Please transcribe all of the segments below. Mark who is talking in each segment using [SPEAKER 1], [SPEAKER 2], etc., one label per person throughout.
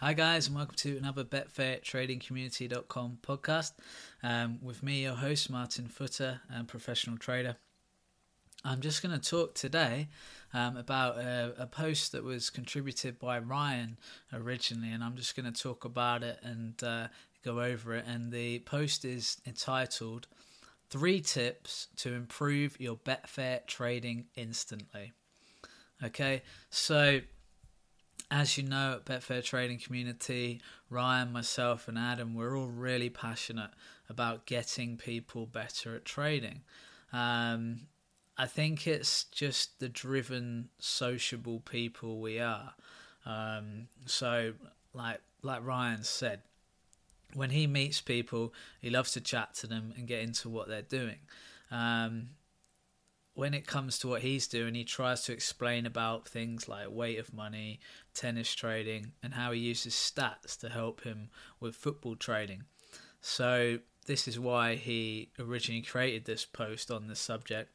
[SPEAKER 1] Hi, guys, and welcome to another BetfairTradingCommunity.com podcast um, with me, your host, Martin Footer, and professional trader. I'm just going to talk today um, about a, a, post that was contributed by Ryan originally, and I'm just going to talk about it and uh, go over it. And the post is entitled Three Tips to Improve Your Betfair Trading Instantly. Okay, so as you know, at Betfair Trading Community, Ryan, myself, and Adam, we're all really passionate about getting people better at trading. Um, I think it's just the driven, sociable people we are. Um, so, like like Ryan said, when he meets people, he loves to chat to them and get into what they're doing. Um, when it comes to what he's doing, he tries to explain about things like weight of money, tennis trading, and how he uses stats to help him with football trading. So, this is why he originally created this post on this subject.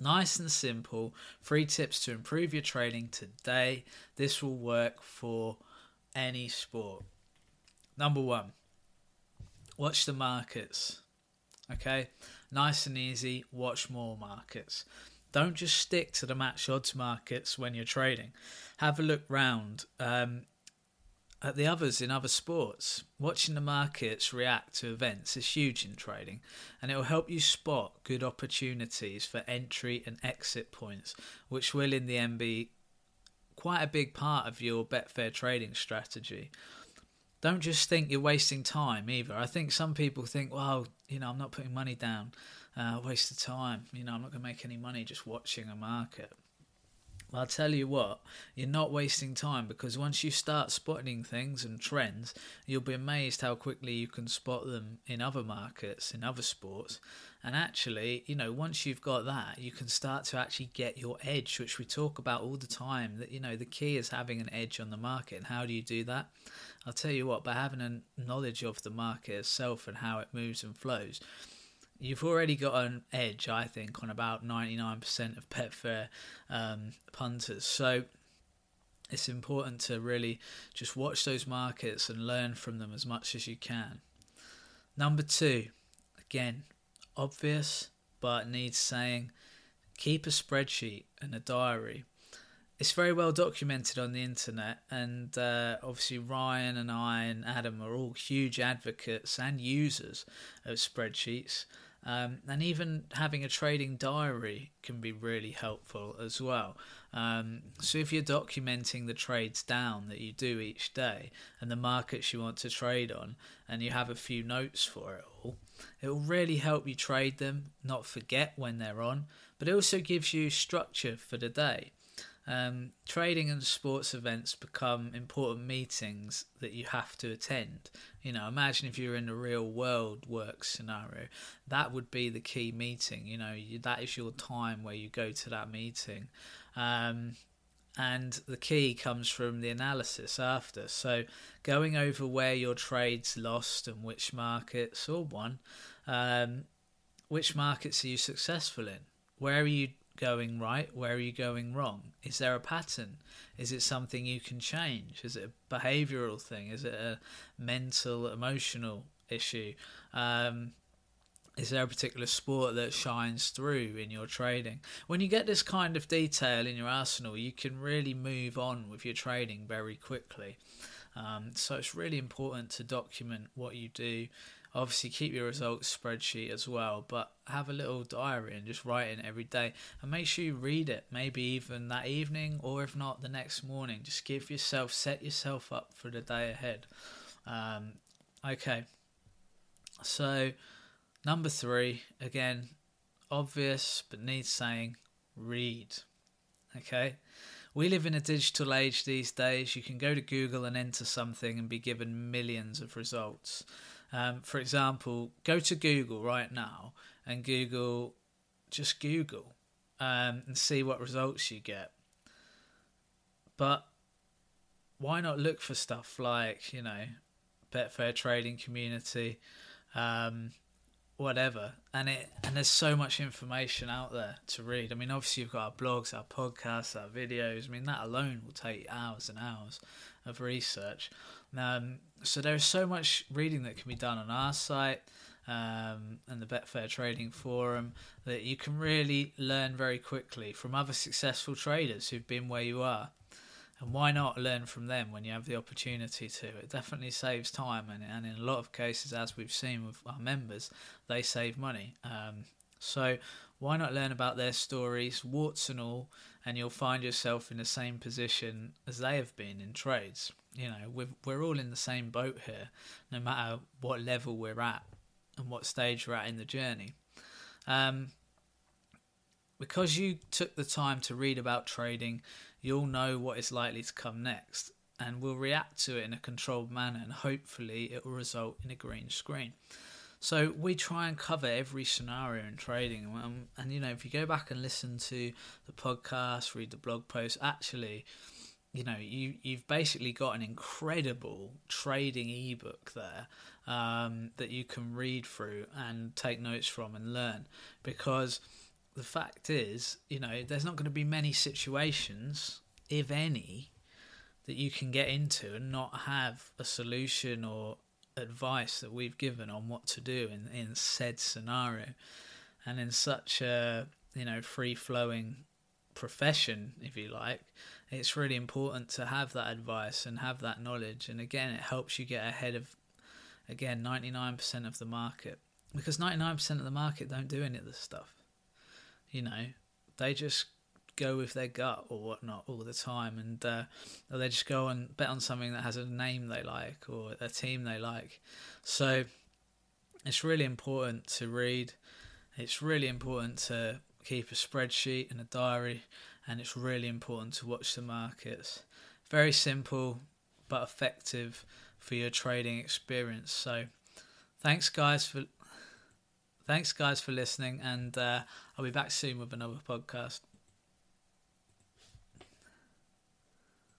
[SPEAKER 1] Nice and simple, three tips to improve your trading today. This will work for any sport. Number one, watch the markets. Okay, nice and easy. Watch more markets. Don't just stick to the match odds markets when you're trading. Have a look round um, at the others in other sports. Watching the markets react to events is huge in trading, and it will help you spot good opportunities for entry and exit points, which will in the end be quite a big part of your Betfair trading strategy don't just think you're wasting time either. I think some people think, well, you know, I'm not putting money down, uh, waste of time. You know, I'm not going to make any money just watching a market. I'll tell you what, you're not wasting time because once you start spotting things and trends, you'll be amazed how quickly you can spot them in other markets, in other sports. And actually, you know, once you've got that, you can start to actually get your edge, which we talk about all the time. That, you know, the key is having an edge on the market. And how do you do that? I'll tell you what, by having a knowledge of the market itself and how it moves and flows, you've already got an edge, I think, on about 99% of Betfair um, punters. So it's important to really just watch those markets and learn from them as much as you can. Number two, again, obvious but needs saying keep a spreadsheet and a diary it's very well documented on the internet, and uh, obviously Ryan and I and Adam are all huge advocates and users of spreadsheets. Um, and even having a trading diary can be really helpful as well. Um, so if you're documenting the trades down that you do each day and the markets you want to trade on, and you have a few notes for it all, it will really help you trade them, not forget when they're on, but it also gives you structure for the day. Um, trading and sports events become important meetings that you have to attend. You know, imagine if you're in a real world work scenario, that would be the key meeting. You know, you, that is your time where you go to that meeting. Um, and the key comes from the analysis after. So, going over where your trades lost and which markets or won, um, which markets are you successful in? Where are you going right? Where are you going wrong? Is there a pattern? Is it something you can change? Is it a behavioral thing? Is it a mental, emotional issue? Um, is there a particular sport that shines through in your trading? When you get this kind of detail in your arsenal, you can really move on with your trading very quickly. Um, so it's really important to document what you do obviously keep your results spreadsheet as well, but have a little diary and just write in every day and make sure you read it, maybe even that evening or if not the next morning. Just give yourself, set yourself up for the day ahead. Um, okay, so number three, again, obvious but needs saying, read. Okay. We live in a digital age these days. You can go to Google and enter something and be given millions of results. Um, for example, go to Google right now and Google, just Google, um, and see what results you get. But why not look for stuff like you know, Betfair trading community, um, whatever, and it and there's so much information out there to read. I mean, obviously you've got our blogs, our podcasts, our videos. I mean, that alone will take hours and hours. of research. Um, so there is so much reading that can be done on our site um, and the Betfair Trading Forum that you can really learn very quickly from other successful traders who've been where you are. And why not learn from them when you have the opportunity to? It definitely saves time, and, and in a lot of cases, as we've seen with our members, they save money. Um, so why not learn about their stories, warts and all, and you'll find yourself in the same position as they have been in trades. You know, we're, we're all in the same boat here, no matter what level we're at and what stage we're at in the journey. Um, because you took the time to read about trading, you'll know what is likely to come next and will react to it in a controlled manner, and hopefully, it will result in a green screen. So we try and cover every scenario in trading, um, and you know if you go back and listen to the podcast, read the blog post, actually, you know you you've basically got an incredible trading ebook there um, that you can read through and take notes from and learn because the fact is, you know, there's not going to be many situations, if any, that you can get into and not have a solution or advice that we've given on what to do in, in said scenario. And in such a, you know, free flowing profession, if you like, it's really important to have that advice and have that knowledge. And again, it helps you get ahead of, again, 99% of the market. Because 99% of the market don't do any of this stuff. You know, they just go with their gut or whatnot all the time, and uh, they just go and bet on something that has a name they like or a team they like. So it's really important to read. It's really important to keep a spreadsheet and a diary, and it's really important to watch the markets. Very simple but effective for your trading experience. So, thanks guys for thanks guys for listening, and uh, I'll be back soon with another podcast.